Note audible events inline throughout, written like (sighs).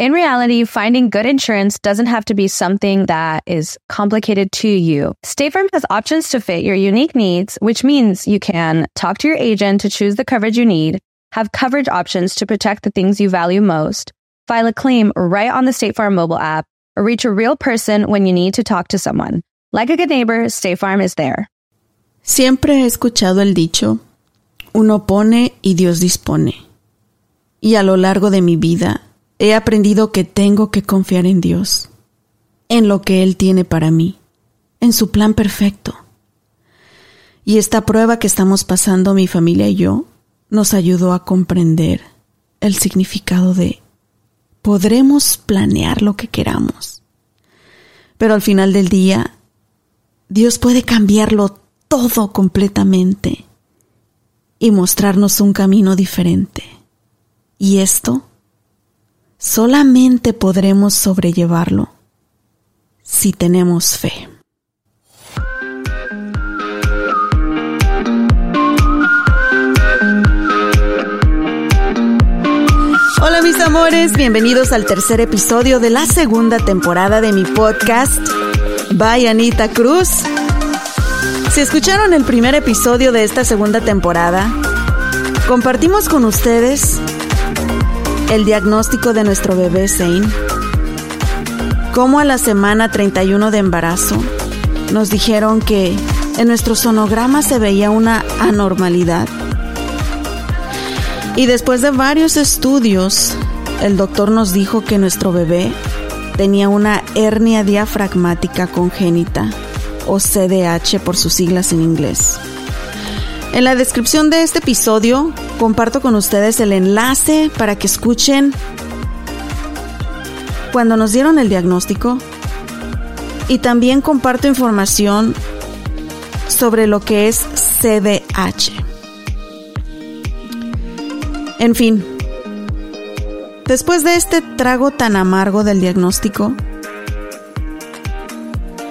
In reality, finding good insurance doesn't have to be something that is complicated to you. State Farm has options to fit your unique needs, which means you can talk to your agent to choose the coverage you need, have coverage options to protect the things you value most, file a claim right on the State Farm mobile app, or reach a real person when you need to talk to someone. Like a good neighbor, State Farm is there. Siempre he escuchado el dicho, uno pone y Dios dispone. Y a lo largo de mi vida he aprendido que tengo que confiar en Dios, en lo que Él tiene para mí, en su plan perfecto. Y esta prueba que estamos pasando mi familia y yo nos ayudó a comprender el significado de podremos planear lo que queramos. Pero al final del día, Dios puede cambiarlo todo completamente y mostrarnos un camino diferente. Y esto solamente podremos sobrellevarlo si tenemos fe. Hola mis amores, bienvenidos al tercer episodio de la segunda temporada de mi podcast, Bye Anita Cruz. Si escucharon el primer episodio de esta segunda temporada, compartimos con ustedes el diagnóstico de nuestro bebé Zane, cómo a la semana 31 de embarazo nos dijeron que en nuestro sonograma se veía una anormalidad. Y después de varios estudios, el doctor nos dijo que nuestro bebé tenía una hernia diafragmática congénita, o CDH por sus siglas en inglés. En la descripción de este episodio comparto con ustedes el enlace para que escuchen cuando nos dieron el diagnóstico y también comparto información sobre lo que es CDH. En fin, después de este trago tan amargo del diagnóstico,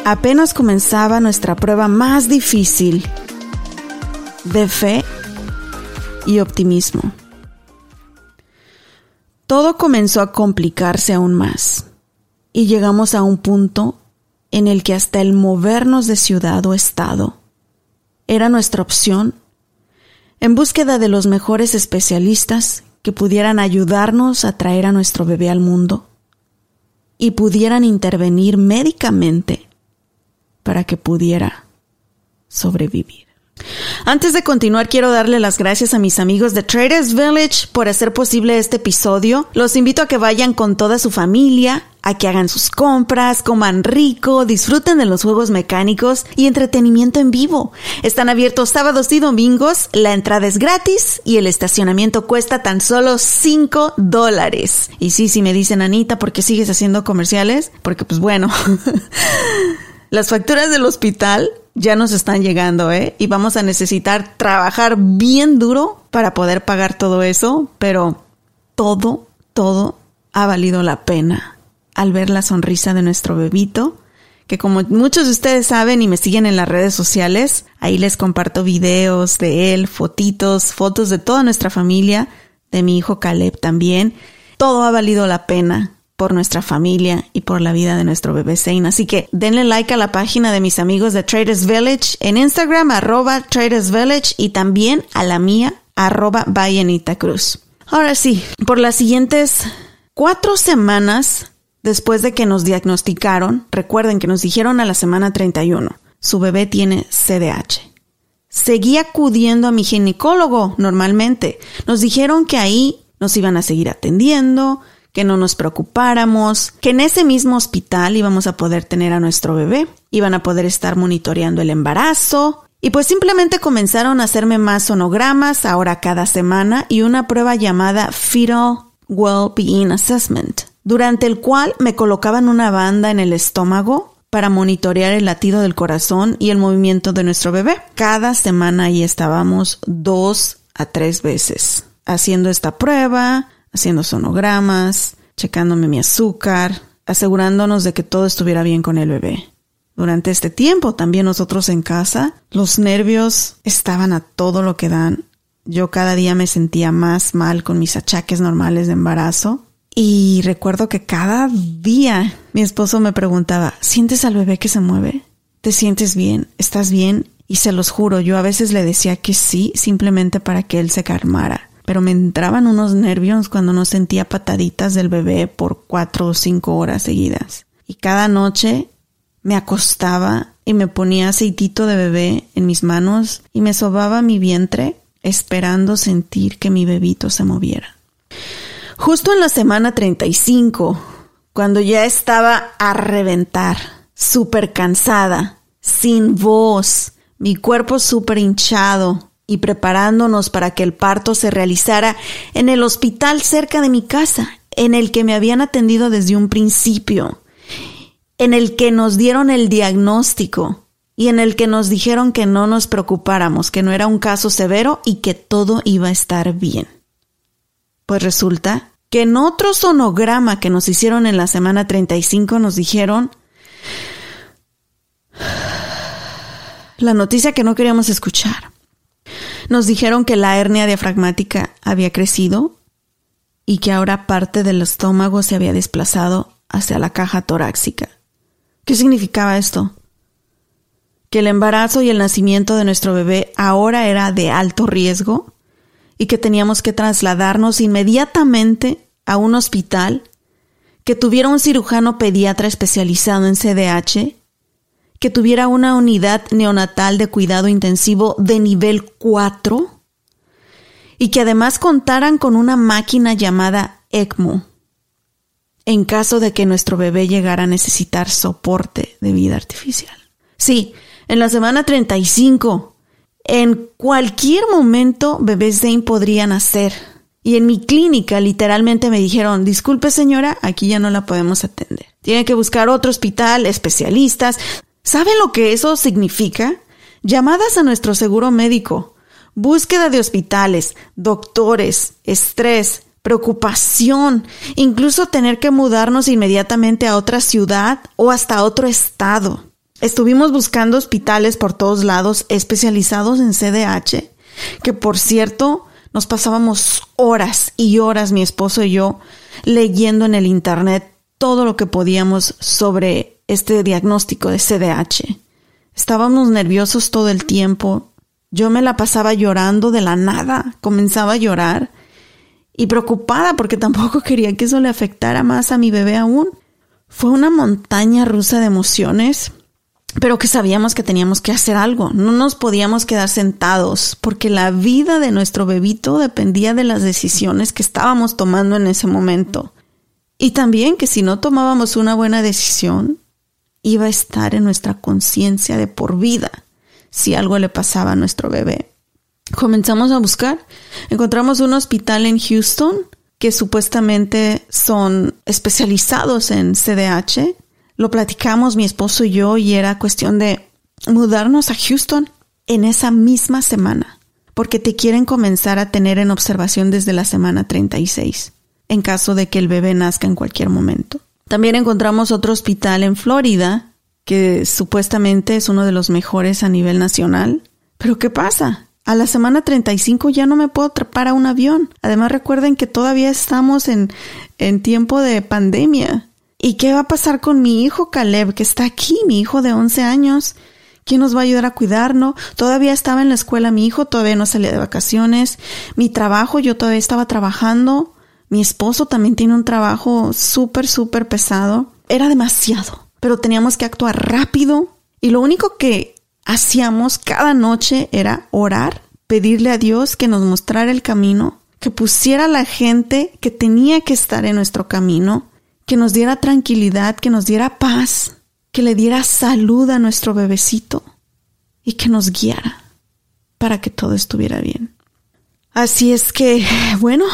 apenas comenzaba nuestra prueba más difícil de fe y optimismo. Todo comenzó a complicarse aún más y llegamos a un punto en el que hasta el movernos de ciudad o estado era nuestra opción en búsqueda de los mejores especialistas que pudieran ayudarnos a traer a nuestro bebé al mundo y pudieran intervenir médicamente para que pudiera sobrevivir. Antes de continuar, quiero darle las gracias a mis amigos de Traders Village por hacer posible este episodio. Los invito a que vayan con toda su familia, a que hagan sus compras, coman rico, disfruten de los juegos mecánicos y entretenimiento en vivo. Están abiertos sábados y domingos, la entrada es gratis y el estacionamiento cuesta tan solo 5 dólares. Y sí, si me dicen Anita, ¿por qué sigues haciendo comerciales? Porque pues bueno, (laughs) las facturas del hospital ya nos están llegando, ¿eh? Y vamos a necesitar trabajar bien duro para poder pagar todo eso, pero todo, todo ha valido la pena al ver la sonrisa de nuestro bebito, que como muchos de ustedes saben y me siguen en las redes sociales, ahí les comparto videos de él, fotitos, fotos de toda nuestra familia, de mi hijo Caleb también. Todo ha valido la pena por nuestra familia y por la vida de nuestro bebé Zane. Así que denle like a la página de mis amigos de Traders Village en Instagram, arroba Traders Village y también a la mía, arroba Cruz. Ahora sí, por las siguientes cuatro semanas después de que nos diagnosticaron, recuerden que nos dijeron a la semana 31, su bebé tiene CDH. Seguí acudiendo a mi ginecólogo normalmente. Nos dijeron que ahí nos iban a seguir atendiendo, que no nos preocupáramos, que en ese mismo hospital íbamos a poder tener a nuestro bebé, iban a poder estar monitoreando el embarazo, y pues simplemente comenzaron a hacerme más sonogramas ahora cada semana y una prueba llamada Fetal Well-Being Assessment. durante el cual me colocaban una banda en el estómago para monitorear el latido del corazón y el movimiento de nuestro bebé. Cada semana ahí estábamos dos a tres veces haciendo esta prueba, haciendo sonogramas, checándome mi azúcar, asegurándonos de que todo estuviera bien con el bebé. Durante este tiempo, también nosotros en casa, los nervios estaban a todo lo que dan. Yo cada día me sentía más mal con mis achaques normales de embarazo. Y recuerdo que cada día mi esposo me preguntaba, ¿sientes al bebé que se mueve? ¿Te sientes bien? ¿Estás bien? Y se los juro, yo a veces le decía que sí, simplemente para que él se calmara. Pero me entraban unos nervios cuando no sentía pataditas del bebé por cuatro o cinco horas seguidas. Y cada noche me acostaba y me ponía aceitito de bebé en mis manos y me sobaba mi vientre esperando sentir que mi bebito se moviera. Justo en la semana 35, cuando ya estaba a reventar, súper cansada, sin voz, mi cuerpo súper hinchado y preparándonos para que el parto se realizara en el hospital cerca de mi casa, en el que me habían atendido desde un principio, en el que nos dieron el diagnóstico y en el que nos dijeron que no nos preocupáramos, que no era un caso severo y que todo iba a estar bien. Pues resulta que en otro sonograma que nos hicieron en la semana 35 nos dijeron la noticia que no queríamos escuchar. Nos dijeron que la hernia diafragmática había crecido y que ahora parte del estómago se había desplazado hacia la caja torácica. ¿Qué significaba esto? Que el embarazo y el nacimiento de nuestro bebé ahora era de alto riesgo y que teníamos que trasladarnos inmediatamente a un hospital que tuviera un cirujano pediatra especializado en CDH que tuviera una unidad neonatal de cuidado intensivo de nivel 4 y que además contaran con una máquina llamada ECMO en caso de que nuestro bebé llegara a necesitar soporte de vida artificial. Sí, en la semana 35, en cualquier momento bebés Zane podrían nacer. Y en mi clínica literalmente me dijeron, disculpe señora, aquí ya no la podemos atender. Tiene que buscar otro hospital, especialistas. ¿Saben lo que eso significa? Llamadas a nuestro seguro médico, búsqueda de hospitales, doctores, estrés, preocupación, incluso tener que mudarnos inmediatamente a otra ciudad o hasta otro estado. Estuvimos buscando hospitales por todos lados especializados en CDH, que por cierto, nos pasábamos horas y horas mi esposo y yo leyendo en el Internet todo lo que podíamos sobre este diagnóstico de CDH. Estábamos nerviosos todo el tiempo. Yo me la pasaba llorando de la nada, comenzaba a llorar y preocupada porque (laughs) tampoco quería que eso le afectara más a mi bebé aún. Fue una montaña rusa de emociones, pero que sabíamos que teníamos que hacer algo. No nos podíamos quedar sentados porque la vida de nuestro bebito dependía de las decisiones que estábamos tomando en ese momento. Y también que si no tomábamos una buena decisión, iba a estar en nuestra conciencia de por vida si algo le pasaba a nuestro bebé. Comenzamos a buscar. Encontramos un hospital en Houston que supuestamente son especializados en CDH. Lo platicamos mi esposo y yo y era cuestión de mudarnos a Houston en esa misma semana, porque te quieren comenzar a tener en observación desde la semana 36, en caso de que el bebé nazca en cualquier momento. También encontramos otro hospital en Florida, que supuestamente es uno de los mejores a nivel nacional. Pero ¿qué pasa? A la semana 35 ya no me puedo trepar a un avión. Además recuerden que todavía estamos en, en tiempo de pandemia. ¿Y qué va a pasar con mi hijo Caleb, que está aquí, mi hijo de 11 años? ¿Quién nos va a ayudar a cuidarlo? Todavía estaba en la escuela mi hijo, todavía no salía de vacaciones. Mi trabajo, yo todavía estaba trabajando. Mi esposo también tiene un trabajo súper, súper pesado. Era demasiado, pero teníamos que actuar rápido y lo único que hacíamos cada noche era orar, pedirle a Dios que nos mostrara el camino, que pusiera la gente que tenía que estar en nuestro camino, que nos diera tranquilidad, que nos diera paz, que le diera salud a nuestro bebecito y que nos guiara para que todo estuviera bien. Así es que, bueno,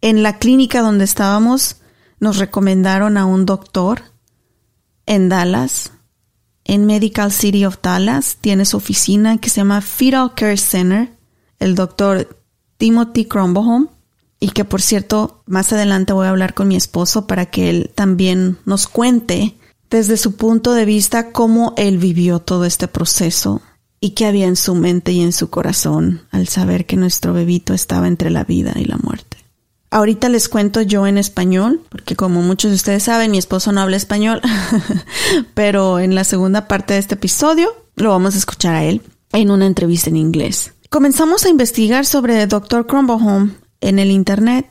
en la clínica donde estábamos, nos recomendaron a un doctor en Dallas, en Medical City of Dallas, tiene su oficina que se llama Fetal Care Center, el doctor Timothy Cromboholm, y que por cierto, más adelante voy a hablar con mi esposo para que él también nos cuente desde su punto de vista cómo él vivió todo este proceso y qué había en su mente y en su corazón al saber que nuestro bebito estaba entre la vida y la muerte. Ahorita les cuento yo en español, porque como muchos de ustedes saben, mi esposo no habla español, (laughs) pero en la segunda parte de este episodio lo vamos a escuchar a él en una entrevista en inglés. Comenzamos a investigar sobre Dr. Cromboholm en el internet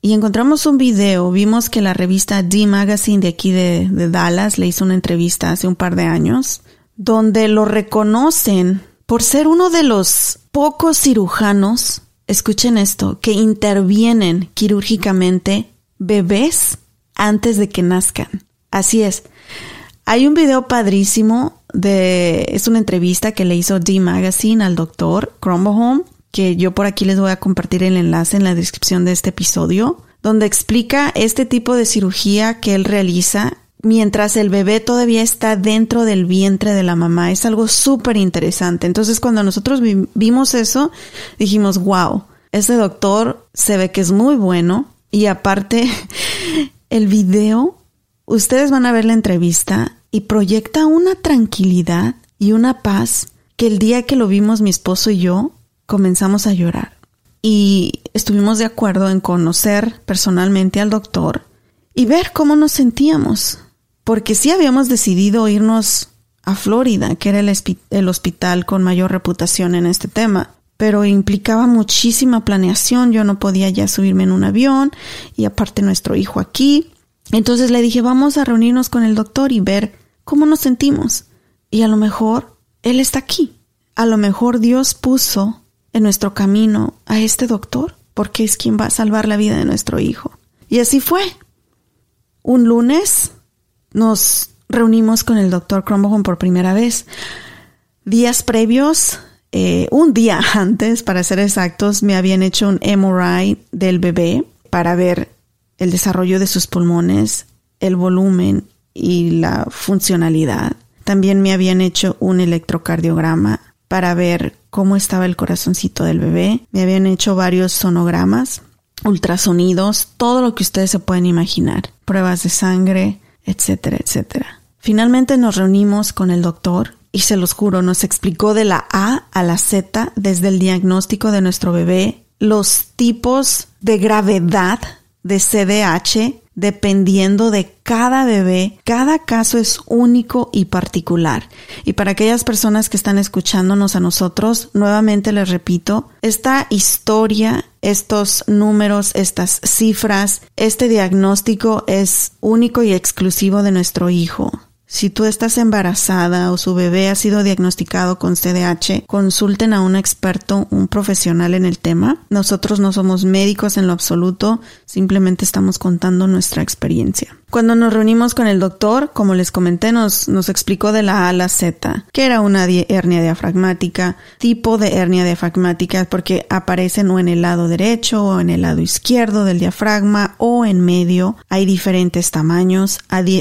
y encontramos un video. Vimos que la revista D Magazine de aquí de Dallas le hizo una entrevista hace un par de años, donde lo reconocen por ser uno de los pocos cirujanos escuchen esto, que intervienen quirúrgicamente bebés antes de que nazcan. Así es. Hay un video padrísimo de, es una entrevista que le hizo D Magazine al doctor Cromboholm, que yo por aquí les voy a compartir el enlace en la descripción de este episodio, donde explica este tipo de cirugía que él realiza mientras el bebé todavía está dentro del vientre de la mamá. Es algo súper interesante. Entonces cuando nosotros vimos eso, dijimos, wow, ese doctor se ve que es muy bueno. Y aparte, (laughs) el video, ustedes van a ver la entrevista y proyecta una tranquilidad y una paz que el día que lo vimos mi esposo y yo comenzamos a llorar. Y estuvimos de acuerdo en conocer personalmente al doctor y ver cómo nos sentíamos porque sí habíamos decidido irnos a Florida, que era el, hospital con mayor reputación en este tema, pero implicaba muchísima planeación, yo no podía ya subirme en un avión y aparte nuestro hijo aquí. Entonces le dije, vamos a reunirnos con el doctor y ver cómo nos sentimos. Y a lo mejor él está aquí. A lo mejor Dios puso en nuestro camino a este doctor porque es quien va a salvar la vida de nuestro hijo. Y así fue. Un lunes nos reunimos con el doctor Cromboham por primera vez. Días previos, eh, un día (laughs) antes, para ser exactos, me habían hecho un MRI del bebé para ver el desarrollo de sus pulmones, el volumen y la funcionalidad. También me habían hecho un electrocardiograma para ver cómo estaba el corazoncito del bebé. Me habían hecho varios sonogramas, ultrasonidos, todo lo que ustedes se pueden imaginar. Pruebas de sangre, etcétera, etcétera. Finalmente nos reunimos con el doctor y se los juro, nos explicó de la A a la Z desde el diagnóstico de nuestro bebé, los tipos de gravedad de CDH dependiendo de cada bebé. Cada caso es único y particular. Y para aquellas personas que están escuchándonos a nosotros, nuevamente les repito, esta historia, estos números, estas cifras, este diagnóstico es único y exclusivo de nuestro hijo. Si tú estás embarazada o su bebé ha sido diagnosticado con CDH, consulten a un experto, un profesional en el tema. Nosotros no somos médicos en lo absoluto, simplemente estamos contando nuestra experiencia. Cuando nos reunimos con el doctor, como les comenté, nos, explicó de la A a la Z, que era una hernia diafragmática, tipo de hernia diafragmática, porque aparecen o en el lado derecho o en el lado izquierdo del diafragma o en medio. Hay diferentes tamaños,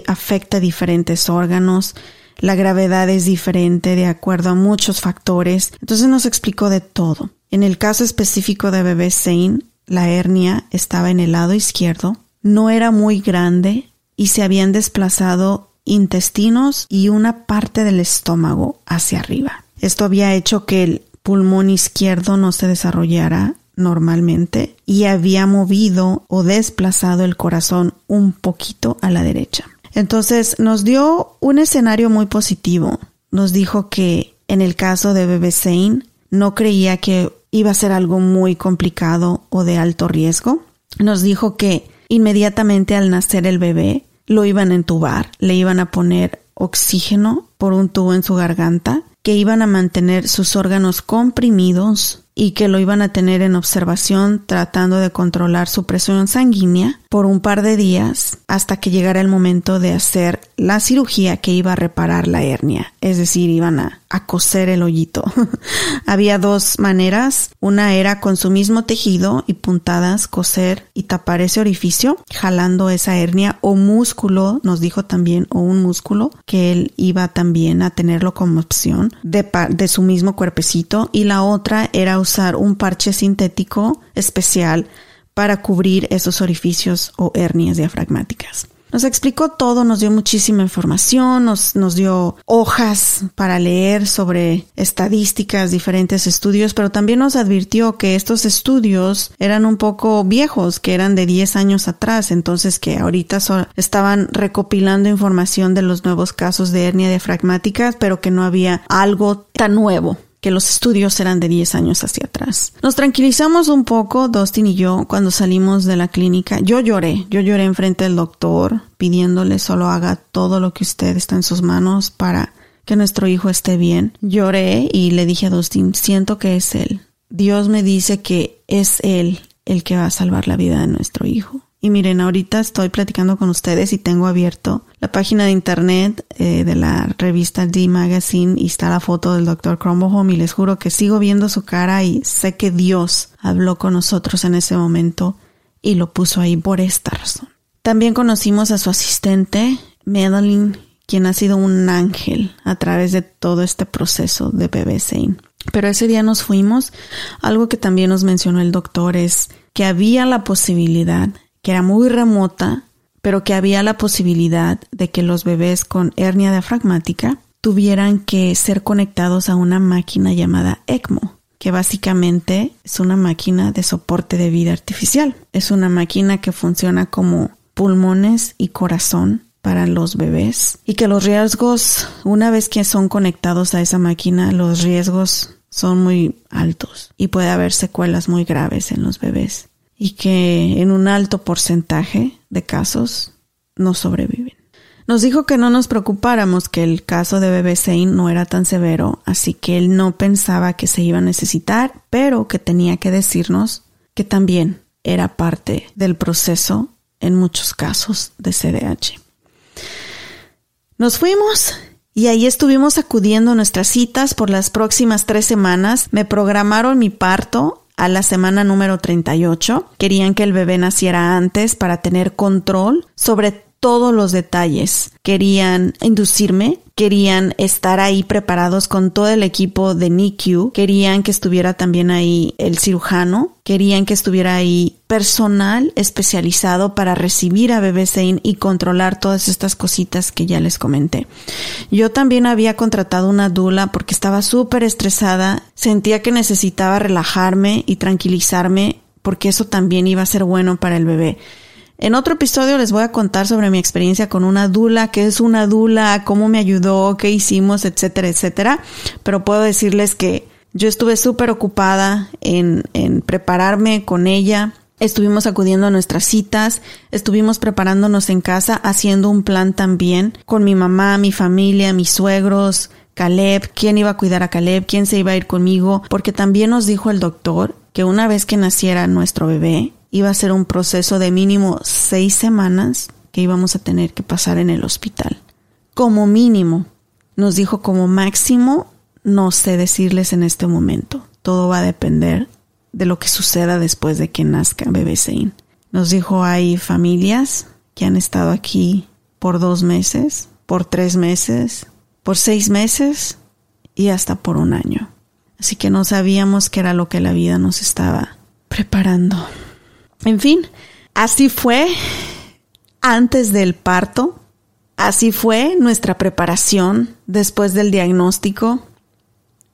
afecta diferentes órganos. La gravedad es diferente de acuerdo a muchos factores. Entonces nos explicó de todo. En el caso específico de bebé Zane, la hernia estaba en el lado izquierdo, no era muy grande, y se habían desplazado intestinos y una parte del estómago hacia arriba. Esto había hecho que el pulmón izquierdo no se desarrollara normalmente y había movido o desplazado el corazón un poquito a la derecha. Entonces nos dio un escenario muy positivo. Nos dijo que en el caso de bebé Zane no creía que iba a ser algo muy complicado o de alto riesgo. Nos dijo que Inmediatamente al nacer el bebé, lo iban a entubar, le iban a poner oxígeno por un tubo en su garganta, que iban a mantener sus órganos comprimidos y que lo iban a tener en observación tratando de controlar su presión sanguínea por un par de días hasta que llegara el momento de hacer la cirugía que iba a reparar la hernia, es decir, iban a, coser el hoyito. (laughs) Había dos maneras, una era con su mismo tejido y puntadas coser y tapar ese orificio, jalando esa hernia o músculo, nos dijo también, o un músculo que él iba también a tenerlo como opción de, de su mismo cuerpecito. Y la otra era usar un parche sintético especial para cubrir esos orificios o hernias diafragmáticas. Nos explicó todo, nos dio muchísima información, nos, nos dio hojas para leer sobre estadísticas, diferentes estudios, pero también nos advirtió que estos estudios eran un poco viejos, que eran de 10 años atrás, entonces que ahorita estaban recopilando información de los nuevos casos de hernia diafragmática, pero que no había algo tan nuevo que los estudios eran de 10 años hacia atrás. Nos tranquilizamos un poco, Dustin y yo, cuando salimos de la clínica. Yo lloré, yo lloré enfrente del doctor, pidiéndole solo haga todo lo que usted está en sus manos para que nuestro hijo esté bien. Lloré y le dije a Dustin, siento que es él. Dios me dice que es él el que va a salvar la vida de nuestro hijo. Y miren, ahorita estoy platicando con ustedes y tengo abierto la página de internet eh, de la revista D Magazine y está la foto del Dr. Cromboholm y les juro que sigo viendo su cara y sé que Dios habló con nosotros en ese momento y lo puso ahí por esta razón. También conocimos a su asistente, Madeline, quien ha sido un ángel a través de todo este proceso de bebé Zane. Pero ese día nos fuimos. Algo que también nos mencionó el doctor es que había la posibilidad que era muy remota, pero que había la posibilidad de que los bebés con hernia diafragmática tuvieran que ser conectados a una máquina llamada ECMO, que básicamente es una máquina de soporte de vida artificial. Es una máquina que funciona como pulmones y corazón para los bebés y que los riesgos, una vez que son conectados a esa máquina, los riesgos son muy altos y puede haber secuelas muy graves en los bebés y que en un alto porcentaje de casos no sobreviven. Nos dijo que no nos preocupáramos que el caso de bebé Zane no era tan severo, así que él no pensaba que se iba a necesitar, pero que tenía que decirnos que también era parte del proceso en muchos casos de CDH. Nos fuimos y ahí estuvimos acudiendo a nuestras citas por las próximas tres semanas. Me programaron mi parto a la semana número 38. Querían que el bebé naciera antes para tener control sobre todos los detalles. Querían inducirme, querían estar ahí preparados con todo el equipo de NICU, querían que estuviera también ahí el cirujano, querían que estuviera ahí personal especializado para recibir a bebé Zane y controlar todas estas cositas que ya les comenté. Yo también había contratado una dula porque estaba súper estresada, sentía que necesitaba relajarme y tranquilizarme porque eso también iba a ser bueno para el bebé. En otro episodio les voy a contar sobre mi experiencia con una dula, qué es una dula, cómo me ayudó, qué hicimos, etcétera, etcétera. Pero puedo decirles que yo estuve súper ocupada en, en prepararme con ella. Estuvimos acudiendo a nuestras citas, estuvimos preparándonos en casa, haciendo un plan también con mi mamá, mi familia, mis suegros, Caleb, quién iba a cuidar a Caleb, quién se iba a ir conmigo, porque también nos dijo el doctor que una vez que naciera nuestro bebé, iba a ser un proceso de mínimo seis semanas que íbamos a tener que pasar en el hospital. Como mínimo. Nos dijo como máximo, no sé decirles en este momento. Todo va a depender de lo que suceda después de que nazca bebé. Nos dijo hay familias que han estado aquí por dos meses, por tres meses, por seis meses y hasta por un año. Así que no sabíamos qué era lo que la vida nos estaba preparando. En fin, así fue antes del parto, así fue nuestra preparación después del diagnóstico,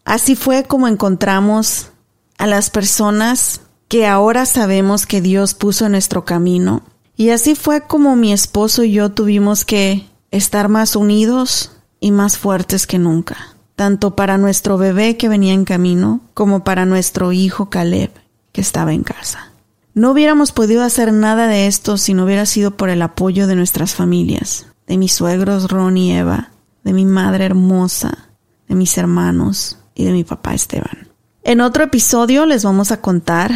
así fue como encontramos a las personas que ahora sabemos que Dios puso en nuestro camino. Y así fue como mi esposo y yo tuvimos que estar más unidos y más fuertes que nunca, tanto para nuestro bebé que venía en camino como para nuestro hijo Caleb que estaba en casa. No hubiéramos podido hacer nada de esto si no hubiera sido por el apoyo de nuestras familias, de mis suegros Ron y Eva, de mi madre hermosa, de mis hermanos y de mi papá Esteban. En otro episodio les vamos a contar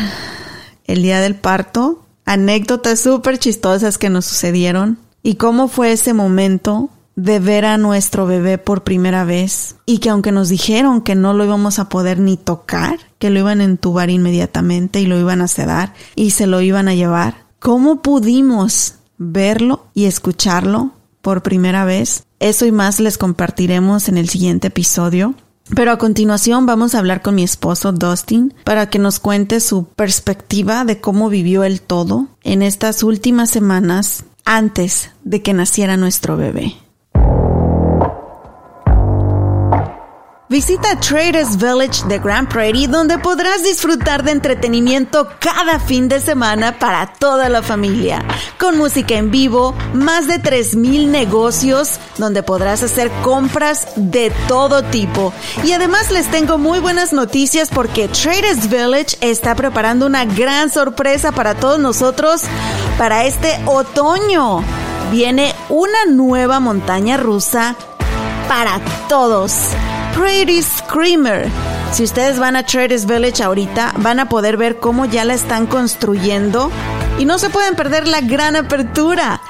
el día del parto, anécdotas súper chistosas que nos sucedieron y cómo fue ese momento de ver a nuestro bebé por primera vez y que aunque nos dijeron que no lo íbamos a poder ni tocar, que lo iban a entubar inmediatamente y lo iban a sedar y se lo iban a llevar, ¿cómo pudimos verlo y escucharlo por primera vez? Eso y más les compartiremos en el siguiente episodio. Pero a continuación vamos a hablar con mi esposo Dustin para que nos cuente su perspectiva de cómo vivió el todo en estas últimas semanas antes de que naciera nuestro bebé. Visita Traders Village de Grand Prairie donde podrás disfrutar de entretenimiento cada fin de semana para toda la familia. Con música en vivo, más de 3.000 negocios donde podrás hacer compras de todo tipo. Y además les tengo muy buenas noticias porque Traders Village está preparando una gran sorpresa para todos nosotros para este otoño. Viene una nueva montaña rusa para todos. Pretty Screamer. Si ustedes van a Traders Village ahorita, van a poder ver cómo ya la están construyendo y no se pueden perder la gran apertura.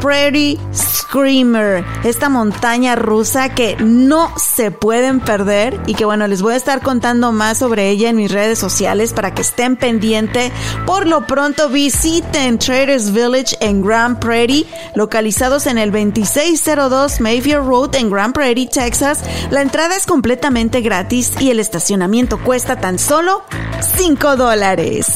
Prairie Screamer, esta montaña rusa que no se pueden perder y que bueno, les voy a estar contando más sobre ella en mis redes sociales para que estén pendiente. Por lo pronto visiten Traders Village en Grand Prairie, localizados en el 2602 Mayfield Road en Grand Prairie, Texas. La entrada es completamente gratis y el estacionamiento cuesta tan solo 5 dólares.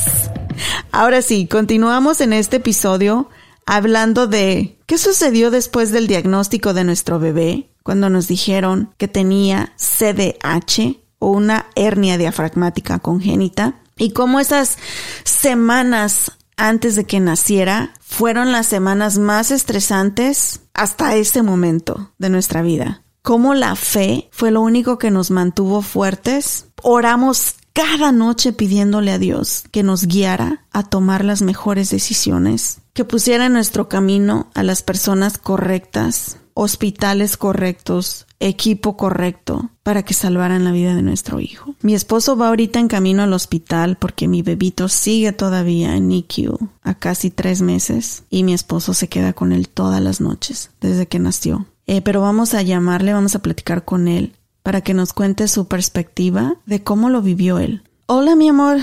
Ahora sí, continuamos en este episodio hablando de qué sucedió después del diagnóstico de nuestro bebé, cuando nos dijeron que tenía CDH o una hernia diafragmática congénita, y cómo esas semanas antes de que naciera fueron las semanas más estresantes hasta ese momento de nuestra vida. Cómo la fe fue lo único que nos mantuvo fuertes. Oramos cada noche pidiéndole a Dios que nos guiara a tomar las mejores decisiones, que pusiera en nuestro camino a las personas correctas, hospitales correctos, equipo correcto para que salvaran la vida de nuestro hijo. Mi esposo va ahorita en camino al hospital porque mi bebito sigue todavía en NICU a casi tres meses y mi esposo se queda con él todas las noches desde que nació. Eh, pero vamos a llamarle, vamos a platicar con él para que nos cuente su perspectiva de cómo lo vivió él. Hola, mi amor.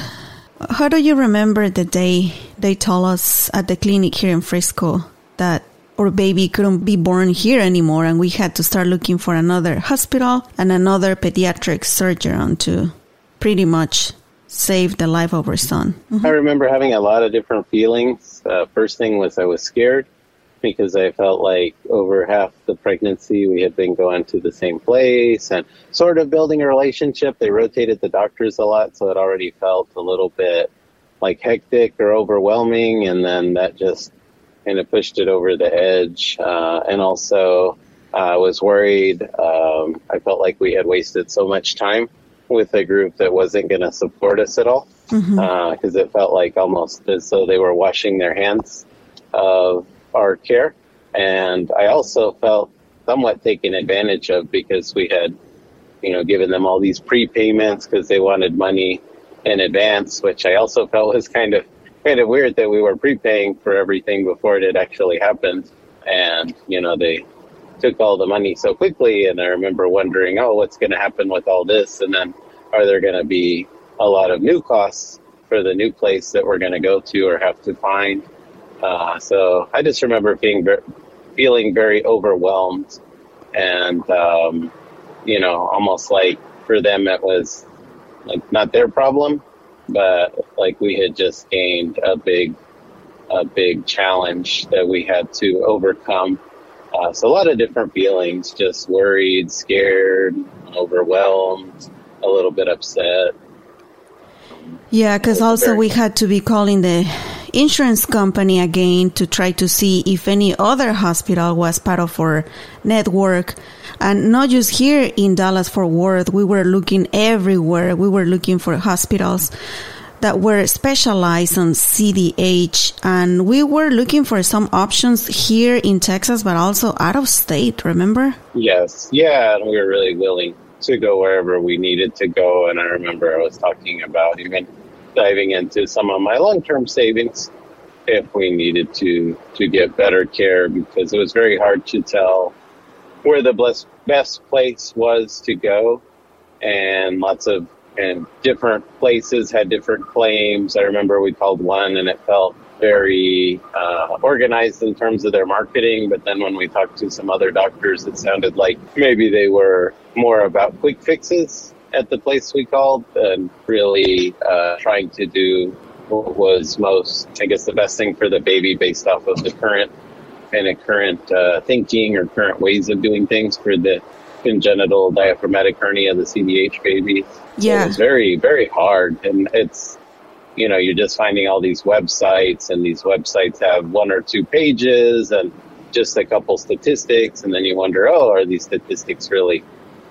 How do you remember the day they told us at the clinic here in Frisco that our baby couldn't be born here anymore and we had to start looking for another hospital and another pediatric surgeon to pretty much save the life of our son? Mm-hmm. I remember having a lot of different feelings. Uh, first thing was I was scared because I felt like over half the pregnancy we had been going to the same place and sort of building a relationship. They rotated the doctors a lot, so it already felt a little bit like hectic or overwhelming, and then that just kind of pushed it over the edge. Uh, and also, I uh, was worried. Um, I felt like we had wasted so much time with a group that wasn't going to support us at all because mm-hmm. uh, it felt like almost as though they were washing their hands of our care. And I also felt somewhat taken advantage of because we had, you know, given them all these prepayments because they wanted money in advance, which I also felt was kind of kind of weird that we were prepaying for everything before it had actually happened. And, you know, they took all the money so quickly and I remember wondering, oh, what's going to happen with all this? And then are there going to be a lot of new costs for the new place that we're going to go to or have to find? Uh, so I just remember being feeling very overwhelmed, and um, you know, almost like for them it was like not their problem, but like we had just gained a big, a big challenge that we had to overcome. Uh, so a lot of different feelings, just worried, scared, overwhelmed, a little bit upset. Yeah, because also we had to be calling the insurance company again to try to see if any other hospital was part of our network. And not just here in Dallas Fort Worth, we were looking everywhere. We were looking for hospitals that were specialized on CDH and we were looking for some options here in Texas, but also out of state, remember? Yes. Yeah. And we were really willing to go wherever we needed to go. And I remember I was talking about even diving into some of my long term savings if we needed to to get better care because it was very hard to tell where the best best place was to go and lots of and different places had different claims. I remember we called one and it felt very uh, organized in terms of their marketing, but then when we talked to some other doctors, it sounded like maybe they were more about quick fixes at the place we called and really uh, trying to do what was most, I guess, the best thing for the baby based off of the current kind of current uh, thinking or current ways of doing things for the congenital diaphragmatic hernia, the CDH baby. Yeah. So it's very, very hard. And it's, you know, you're just finding all these websites and these websites have one or two pages and just a couple statistics. And then you wonder, oh, are these statistics really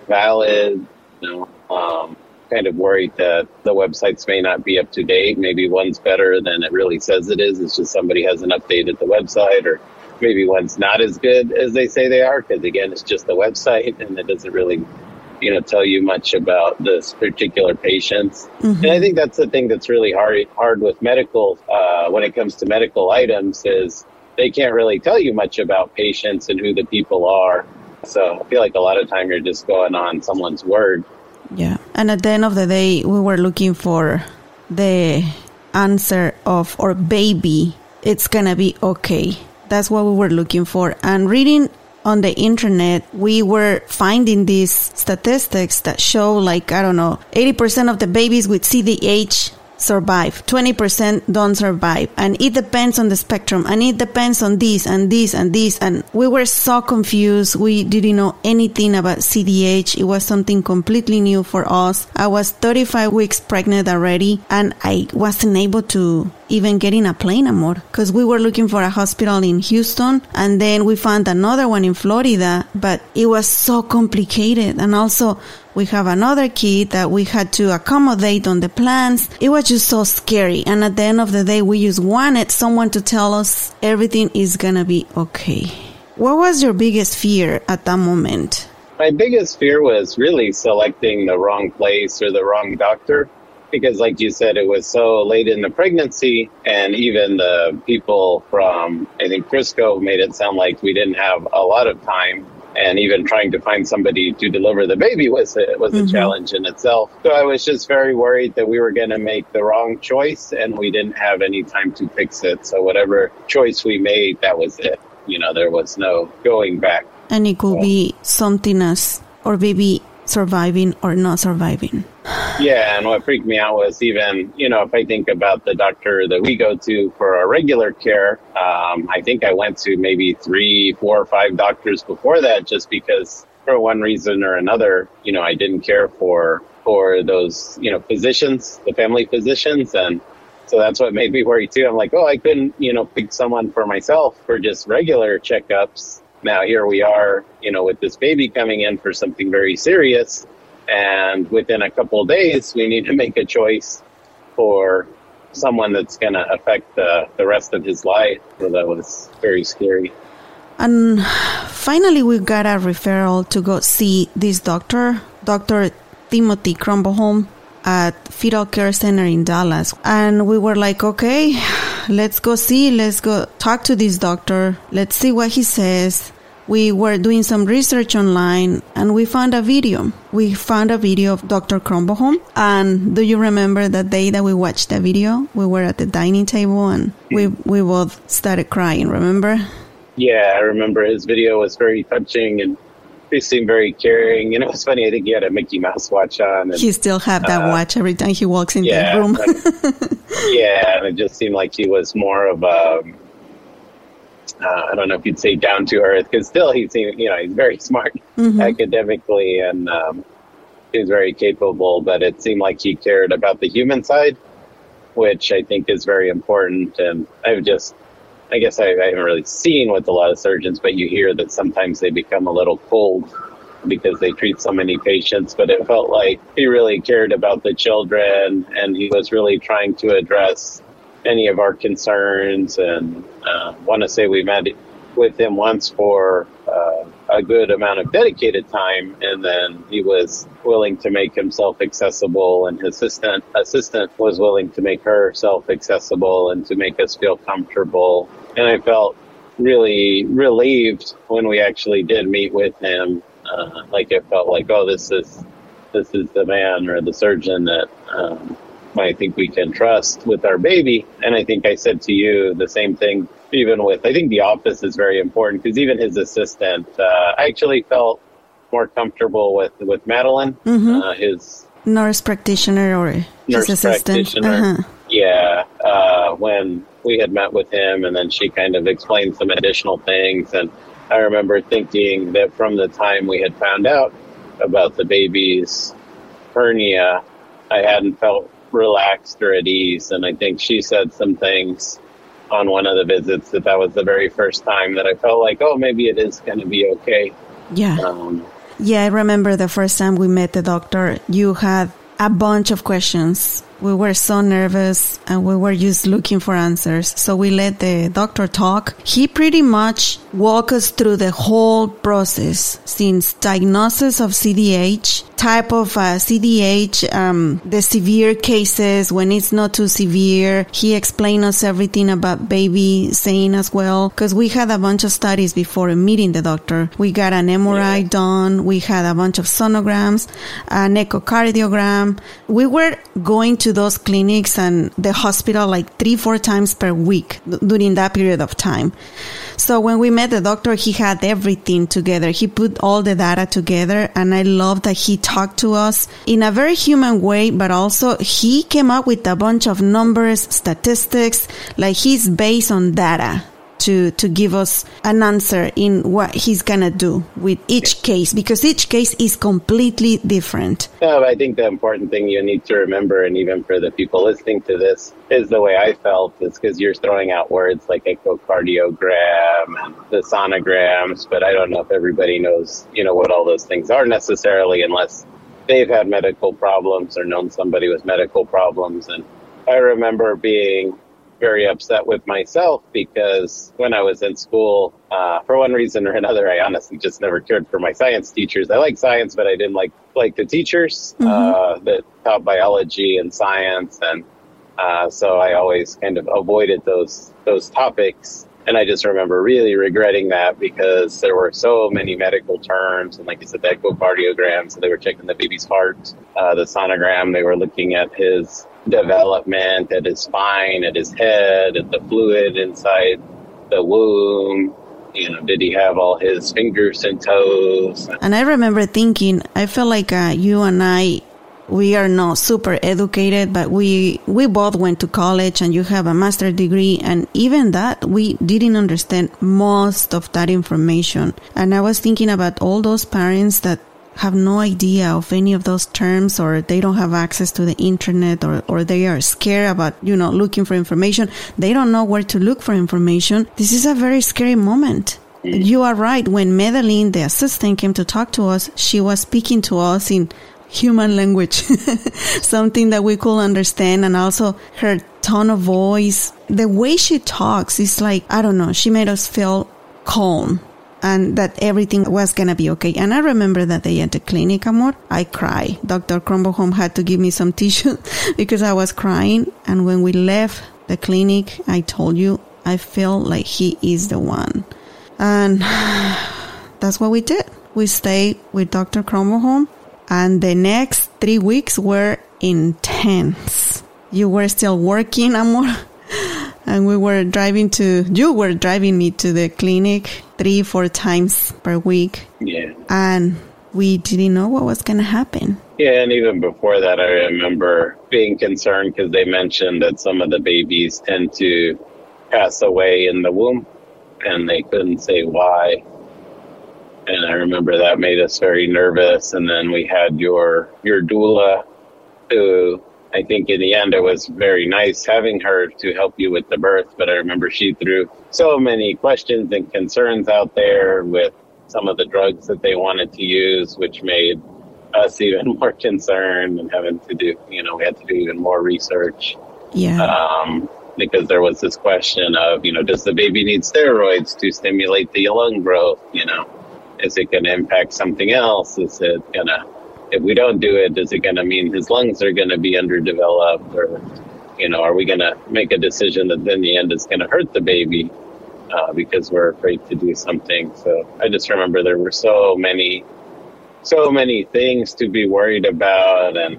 valid? You know, um, kind of worried that the websites may not be up to date. Maybe one's better than it really says it is. It's just somebody hasn't updated the website or maybe one's not as good as they say they are because again it's just the website and it doesn't really you know tell you much about this particular patients mm-hmm. and i think that's the thing that's really hard hard with medical uh, when it comes to medical items is they can't really tell you much about patients and who the people are. So i feel like a lot of time you're just going on someone's word. Yeah. And at the end of the day we were looking for the answer of our baby it's gonna be okay. That's what we were looking for. And reading on the internet, we were finding these statistics that show like, I don't know, 80% of the babies with CDH survive. 20% don't survive. And it depends on the spectrum. And it depends on this and this and this. And we were so confused. We didn't know anything about CDH. It was something completely new for us. I was 35 weeks pregnant already and I wasn't able to even get in a plane anymore because we were looking for a hospital in Houston and then we found another one in Florida, but it was so complicated. And also we have another kid that we had to accommodate on the plans. It was just so scary. And at the end of the day, we just wanted someone to tell us everything is gonna be okay. What was your biggest fear at that moment? My biggest fear was really selecting the wrong place or the wrong doctor because like you said it was so late in the pregnancy and even the people from i think crisco made it sound like we didn't have a lot of time and even trying to find somebody to deliver the baby was a, was a mm-hmm. challenge in itself. So I was just very worried that we were going to make the wrong choice and we didn't have any time to fix it. So whatever choice we made, that was it. You know, there was no going back. And it could be something as or baby surviving or not surviving. Yeah, and what freaked me out was even, you know, if I think about the doctor that we go to for our regular care, um, I think I went to maybe three, four, or five doctors before that just because for one reason or another, you know, I didn't care for for those, you know, physicians, the family physicians, and so that's what made me worry too. I'm like, oh, I couldn't, you know, pick someone for myself for just regular checkups now here we are, you know, with this baby coming in for something very serious, and within a couple of days, we need to make a choice for someone that's going to affect the, the rest of his life. So that was very scary. And finally, we got a referral to go see this doctor, Dr. Timothy Kronenbohm at Fetal Care Center in Dallas. And we were like, okay, let's go see, let's go talk to this doctor, let's see what he says. We were doing some research online and we found a video. We found a video of Dr. Kronenbohm. And do you remember that day that we watched the video? We were at the dining table and we, we both started crying, remember? Yeah, I remember his video was very touching and he seemed very caring. And it was funny. I think he had a Mickey Mouse watch on. And, he still have that uh, watch every time he walks in yeah, the room. (laughs) yeah, and it just seemed like he was more of a. Uh, I don't know if you'd say down to earth, because still he seemed, you know, he's very smart mm-hmm. academically and um, he's very capable. But it seemed like he cared about the human side, which I think is very important. And I've just I guess I, I, haven't really seen with a lot of surgeons, but you hear that sometimes they become a little cold because they treat so many patients. But it felt like he really cared about the children and he was really trying to address any of our concerns. And uh, want to say we met with him once for uh, a good amount of dedicated time, and then he was willing to make himself accessible, and his assistant assistant was willing to make herself accessible and to make us feel comfortable. And I felt really relieved when we actually did meet with him. Uh, like it felt like, oh, this is this is the man or the surgeon that um, I think we can trust with our baby. And I think I said to you the same thing, even with, I think the office is very important because even his assistant, uh, I actually felt more comfortable with, with Madeline, Mhm. uh, his Nurse practitioner or nurse his assistant. Uh-huh. Yeah, uh, when we had met with him, and then she kind of explained some additional things. And I remember thinking that from the time we had found out about the baby's hernia, I hadn't felt relaxed or at ease. And I think she said some things on one of the visits that that was the very first time that I felt like, oh, maybe it is going to be okay. Yeah. Um, Yeah, I remember the first time we met the doctor, you had a bunch of questions. We were so nervous and we were just looking for answers. So we let the doctor talk. He pretty much walked us through the whole process since diagnosis of CDH, type of uh, CDH, um, the severe cases when it's not too severe. He explained us everything about baby saying as well because we had a bunch of studies before meeting the doctor. We got an MRI done. We had a bunch of sonograms, an echocardiogram. We were going to those clinics and the hospital like three, four times per week during that period of time. So when we met the doctor, he had everything together. He put all the data together and I love that he talked to us in a very human way, but also he came up with a bunch of numbers, statistics, like he's based on data to, to give us an answer in what he's gonna do with each case because each case is completely different. Yeah, I think the important thing you need to remember, and even for the people listening to this, is the way I felt is because you're throwing out words like echocardiogram and the sonograms, but I don't know if everybody knows, you know, what all those things are necessarily unless they've had medical problems or known somebody with medical problems. And I remember being very upset with myself because when I was in school, uh, for one reason or another, I honestly just never cared for my science teachers. I like science, but I didn't like like the teachers uh, that taught biology and science, and uh, so I always kind of avoided those those topics. And I just remember really regretting that because there were so many medical terms, and like you said, the echocardiogram, so they were checking the baby's heart, uh, the sonogram, they were looking at his development, at his spine, at his head, at the fluid inside the womb. You know, did he have all his fingers and toes? And I remember thinking, I felt like uh, you and I, we are not super educated, but we we both went to college, and you have a master's degree, and even that we didn't understand most of that information. And I was thinking about all those parents that have no idea of any of those terms or they don't have access to the internet or, or they are scared about, you know, looking for information. They don't know where to look for information. This is a very scary moment. Mm. You are right. When Madeline, the assistant, came to talk to us, she was speaking to us in human language, (laughs) something that we could understand. And also her tone of voice, the way she talks is like, I don't know, she made us feel calm and that everything was gonna be okay. And I remember that day at the clinic, Amor, I cried. Dr. Cromboholm had to give me some (laughs) tissue because I was crying. And when we left the clinic, I told you, I feel like he is the one. And (sighs) that's what we did. We stayed with Dr. Cromboholm and the next three weeks were intense. You were still working, Amor. (laughs) And we were driving to, you were driving me to the clinic three, four times per week. Yeah. And we didn't know what was going to happen. Yeah, and even before that, I remember being concerned because they mentioned that some of the babies tend to pass away in the womb, and they couldn't say why. And I remember that made us very nervous. And then we had your your doula, who I think in the end it was very nice having her to help you with the birth. But I remember she threw so many questions and concerns out there with some of the drugs that they wanted to use, which made us (laughs) even more concerned and having to do, you know, we had to do even more research Yeah. um, because there was this question of, you know, does the baby need steroids to stimulate the lung growth, you know? Is it going to impact something else? Is it going to, if we don't do it, is it going to mean his lungs are going to be underdeveloped? Or, you know, are we going to make a decision that in the end is going to hurt the baby uh, because we're afraid to do something? So I just remember there were so many, so many things to be worried about. And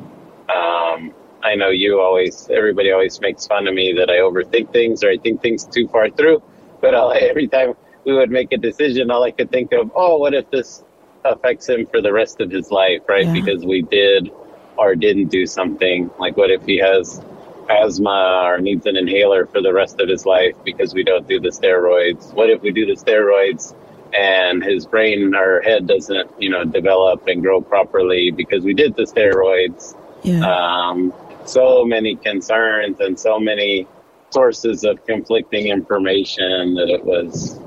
um, I know you always, everybody always makes fun of me that I overthink things or I think things too far through. But I'll, (laughs) every time we would make a decision, all I could think of, oh, what if this affects him for the rest of his life, right? Yeah. Because we did or didn't do something. Like, what if he has asthma or needs an inhaler for the rest of his life because we don't do the steroids? What if we do the steroids and his brain or head doesn't, you know, develop and grow properly because we did the steroids? Yeah. Um, so many concerns and so many sources of conflicting information that it was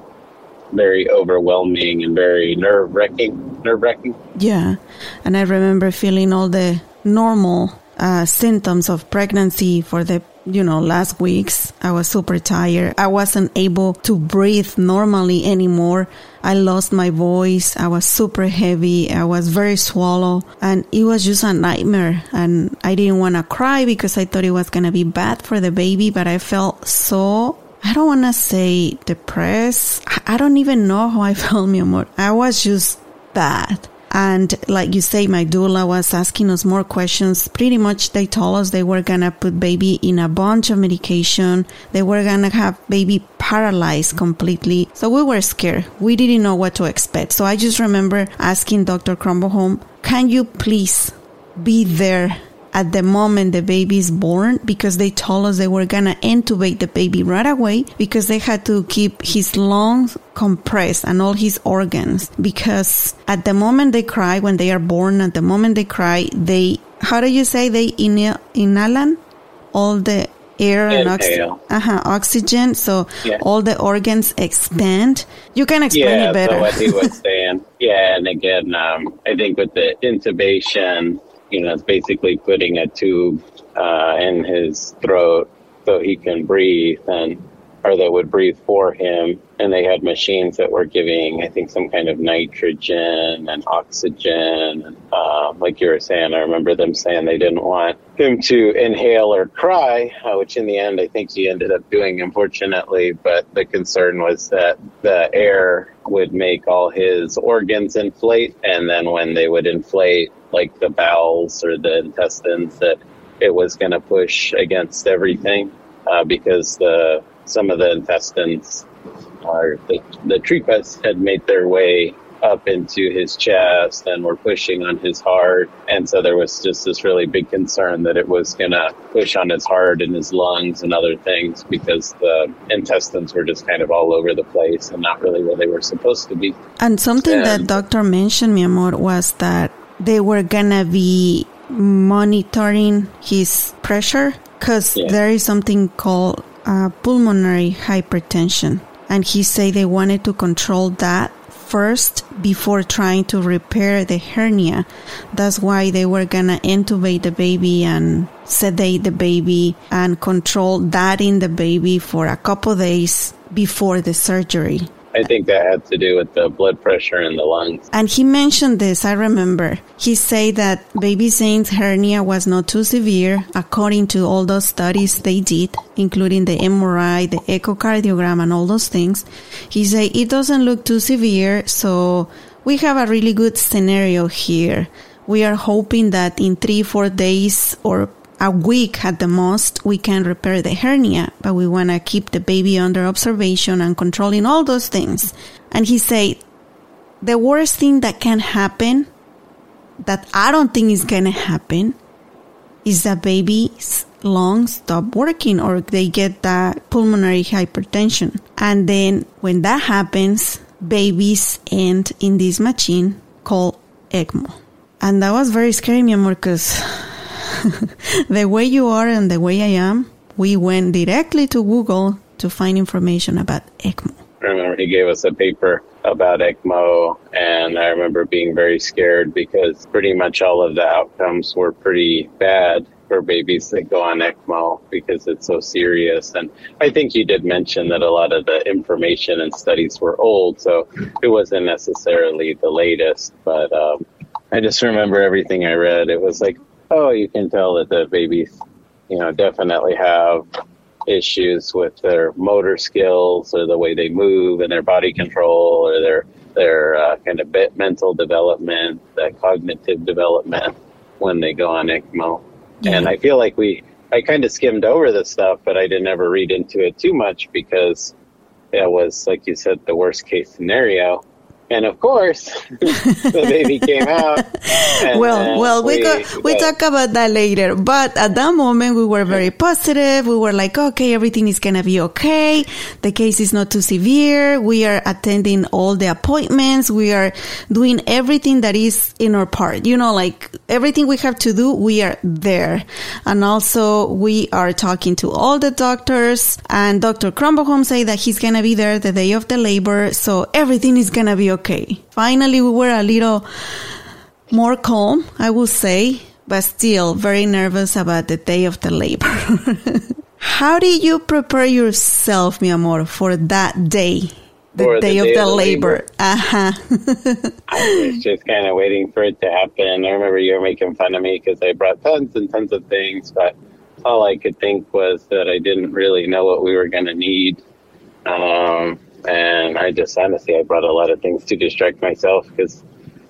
very overwhelming and very nerve wracking. Nerve wracking. Yeah, and I remember feeling all the normal uh, symptoms of pregnancy for the you know last weeks. I was super tired. I wasn't able to breathe normally anymore. I lost my voice. I was super heavy. I was very swallow and it was just a nightmare. And I didn't want to cry because I thought it was going to be bad for the baby, but I felt so I don't want to say depressed. I don't even know how I (laughs) felt, mi amor. I was just bad. And like you say, my doula was asking us more questions. Pretty much they told us they were gonna put baby in a bunch of medication. They were gonna have baby paralyzed completely. So we were scared. We didn't know what to expect. So I just remember asking Dr. Crumblehome, can you please be there at the moment the baby is born because they told us they were gonna intubate the baby right away because they had to keep his lungs compressed and all his organs because at the moment they cry when they are born at the moment they cry they how do you say they inhale inhalan all the air and oxygen uh-huh, oxygen so yeah. all the organs expand. You can explain yeah, it better so what he was saying yeah and again um, i think with the intubation you know, it's basically putting a tube uh, in his throat so he can breathe and or that would breathe for him. And they had machines that were giving, I think, some kind of nitrogen and oxygen. Uh, like you were saying, I remember them saying they didn't want him to inhale or cry, uh, which in the end I think he ended up doing, unfortunately. But the concern was that the air would make all his organs inflate. And then when they would inflate, like the bowels or the intestines, that it was going to push against everything uh, because the some of the intestines or the, the tripas had made their way up into his chest and were pushing on his heart. And so there was just this really big concern that it was going to push on his heart and his lungs and other things because the intestines were just kind of all over the place and not really where they were supposed to be. And something and, that doctor mentioned, mi amor, was that they were going to be monitoring his pressure because yeah. there is something called uh, pulmonary hypertension. And he said they wanted to control that first before trying to repair the hernia. That's why they were gonna intubate the baby and sedate the baby and control that in the baby for a couple days before the surgery. I think that had to do with the blood pressure in the lungs. And he mentioned this, I remember. He said that baby Zane's hernia was not too severe according to all those studies they did, including the MRI, the echocardiogram, and all those things. He said it doesn't look too severe, so we have a really good scenario here. We are hoping that in three, four days or a week at the most, we can repair the hernia, but we want to keep the baby under observation and controlling all those things. And he said, the worst thing that can happen, that I don't think is going to happen, is that baby's lungs stop working or they get that pulmonary hypertension. And then when that happens, babies end in this machine called ECMO. And that was very scary, mi amor, because (laughs) the way you are and the way I am, we went directly to Google to find information about ECMO. I remember he gave us a paper about ECMO, and I remember being very scared because pretty much all of the outcomes were pretty bad. for babies that go on ECMO because it's so serious. And I think you did mention that a lot of the information and studies were old, so it wasn't necessarily the latest. But um, I just remember everything I read. It was like, oh, you can tell that the babies, you know, definitely have issues with their motor skills or the way they move and their body control or their their uh, kind of mental development, that cognitive development when they go on ECMO. Yeah. And I feel like we, I kind of skimmed over this stuff, but I didn't ever read into it too much because it was, like you said, the worst case scenario. And of course, (laughs) the baby came out. well, well, we, we got, we talk about that later. But at that moment, we were very positive. We were like, okay, everything is gonna be okay. The case is not too severe. We are attending all the appointments. We are doing everything that is in our part. You know, like everything we have to do, we are there. And also, we are talking to all the doctors. And Dr. Kronbohom say that he's gonna be there the day of the labor, so everything is gonna be okay okay. Finally, we were a little more calm, I will say, but still very nervous about the day of the labor. (laughs) How did you prepare yourself, mi amor, for that day? The day, the day of the, of labor. labor. Uh-huh. (laughs) I was just kind of waiting for it to happen. I remember you were making fun of me because I brought tons and tons of things, but all I could think was that I didn't really know what we were going to need. Um, and I just honestly I brought a lot of things to distract myself because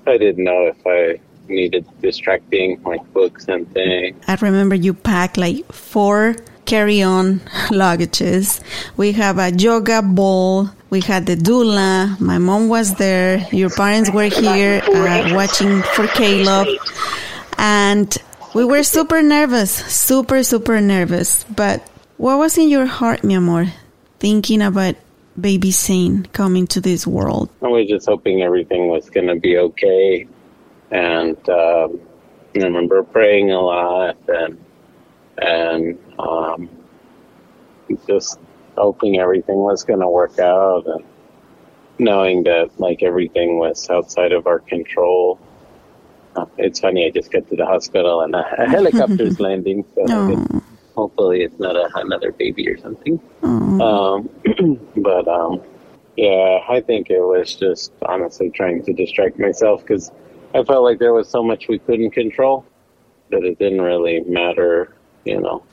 I didn't know if I needed distracting like books and things. I remember you packed like four carry-on (laughs) luggages. We have a yoga ball. We had the doula. My mom was there. Your parents were here uh, watching for Caleb, and we were super nervous, super super nervous. But what was in your heart, mi amor, thinking about baby Zane coming to this world? I was just hoping everything was going to be okay. And um, I remember praying a lot and, and um, just hoping everything was going to work out and knowing that like everything was outside of our control. Uh, it's funny, I just got to the hospital and a, a (laughs) helicopter's (laughs) landing. So hopefully it's not a, another baby or something. Um, (clears throat) but um, yeah, I think it was just honestly trying to distract myself because I felt like there was so much we couldn't control that it didn't really matter. You know,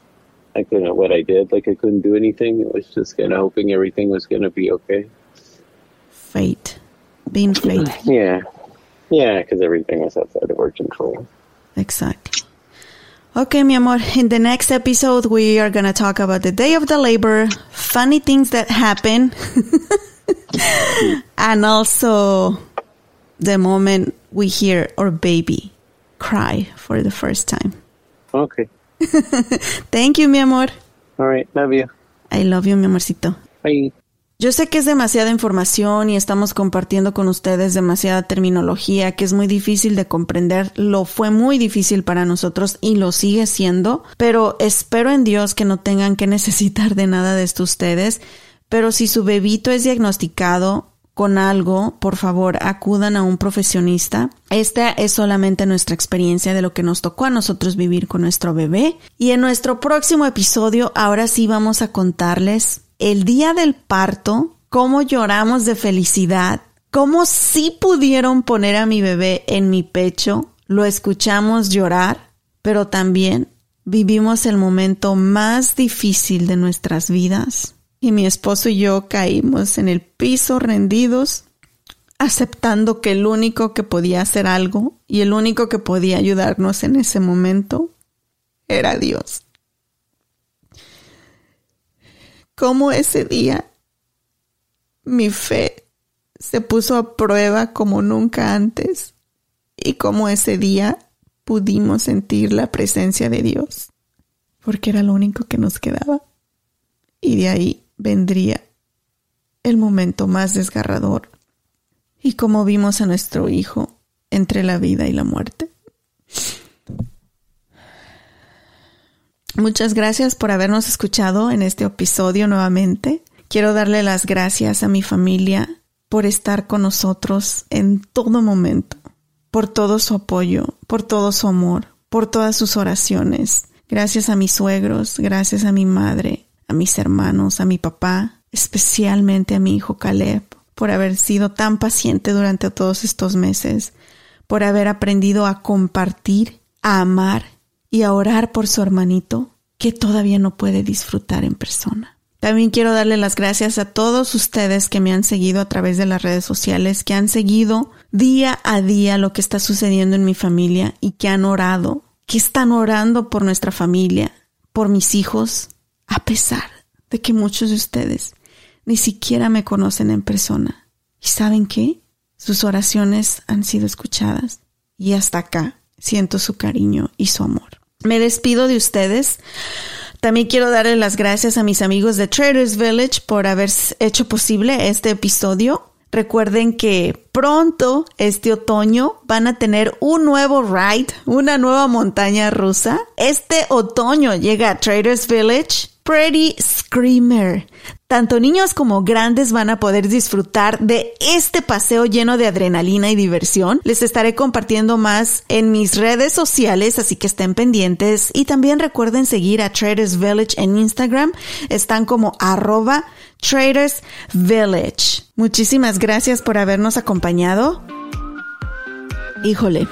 I couldn't what I did. Like I couldn't do anything. It was just kind of hoping everything was going to be okay. Fate, being fate. yeah, yeah, because everything was outside of our control. Exactly. Okay, mi amor. In the next episode, we are going to talk about the day of the labor, funny things that happen, (laughs) and also the moment we hear our baby cry for the first time. Okay. (laughs) Thank you, mi amor. All right. Love you. I love you, mi amorcito. Bye. Yo sé que es demasiada información y estamos compartiendo con ustedes demasiada terminología que es muy difícil de comprender. Lo fue muy difícil para nosotros y lo sigue siendo, pero espero en Dios que no tengan que (laughs) necesitar de nada de esto ustedes. Pero si su bebito es diagnosticado con algo, por favor, acudan a un profesionista. Esta es solamente nuestra experiencia de lo que nos tocó a nosotros vivir con nuestro bebé. Y en nuestro próximo episodio, ahora sí vamos a contarles el día del parto, cómo lloramos de felicidad, cómo sí pudieron poner a mi bebé en mi pecho, lo escuchamos llorar, pero también vivimos el momento más difícil de nuestras vidas y mi esposo y yo caímos en el piso rendidos, aceptando que el único que podía hacer algo y el único que podía ayudarnos en ese momento era Dios. Cómo ese día mi fe se puso a prueba como nunca antes y cómo ese día pudimos sentir la presencia de Dios, porque era lo único que nos quedaba. Y de ahí vendría el momento más desgarrador y como vimos a nuestro hijo entre la vida y la muerte. Muchas gracias por habernos escuchado en este episodio nuevamente. Quiero darle las gracias a mi familia por estar con nosotros en todo momento, por todo su apoyo, por todo su amor, por todas sus oraciones. Gracias a mis suegros, gracias a mi madre, a mis hermanos, a mi papá, especialmente a mi hijo Caleb, por haber sido tan paciente durante todos estos meses, por haber aprendido a compartir, a amar y a orar por su hermanito que todavía no puede disfrutar en persona. También quiero darle las gracias a todos ustedes que me han seguido a través de las redes sociales, que han seguido día a día lo que está sucediendo en mi familia y que han orado, que están orando por nuestra familia, por mis hijos, a pesar de que muchos de ustedes ni siquiera me conocen en persona. ¿Y saben qué? Sus oraciones han sido escuchadas y hasta acá siento su cariño y su amor. Me despido de ustedes también quiero darle las gracias a mis amigos de Traders Village por haber hecho posible este episodio. Recuerden que pronto, este otoño, van a tener un nuevo ride, una nueva montaña rusa. Este otoño llega a Traders Village Pretty Screamer. Tanto niños como grandes van a poder disfrutar de este paseo lleno de adrenalina y diversión. Les estaré compartiendo más en mis redes sociales, así que estén pendientes. Y también recuerden seguir a Traders Village en Instagram. Están como arroba Traders Village. Muchísimas gracias por habernos acompañado. Híjole.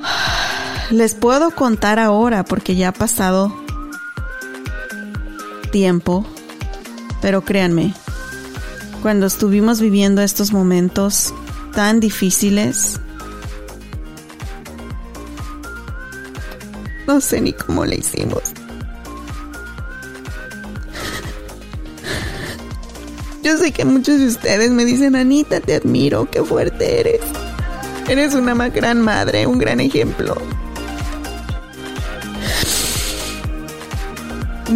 (sighs) Les puedo contar ahora porque ya ha pasado tiempo, pero créanme, cuando estuvimos viviendo estos momentos tan difíciles, no sé ni cómo le hicimos. Yo sé que muchos de ustedes me dicen, Anita, te admiro, qué fuerte eres. Eres una gran madre, un gran ejemplo.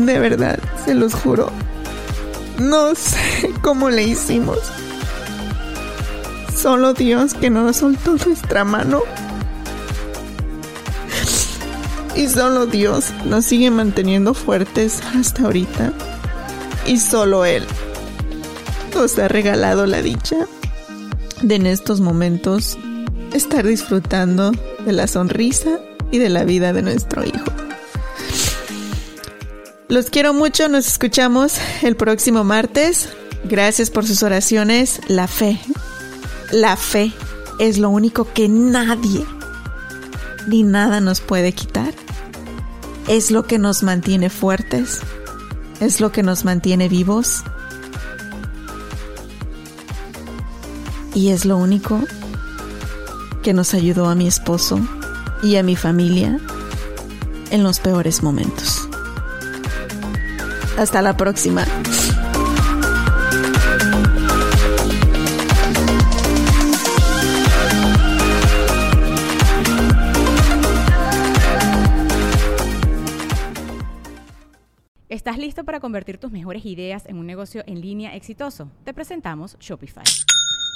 De verdad, se los juro. No sé (laughs) cómo le hicimos. Solo Dios que no nos soltó nuestra mano. Y solo Dios nos sigue manteniendo fuertes hasta ahorita. Y solo Él nos ha regalado la dicha de en estos momentos estar disfrutando de la sonrisa y de la vida de nuestro hijo. Los quiero mucho, nos escuchamos el próximo martes. Gracias por sus oraciones. La fe, la fe es lo único que nadie ni nada nos puede quitar. Es lo que nos mantiene fuertes, es lo que nos mantiene vivos y es lo único que nos ayudó a mi esposo y a mi familia en los peores momentos. Hasta la próxima. ¿Estás listo para convertir tus mejores ideas en un negocio en línea exitoso? Te presentamos Shopify.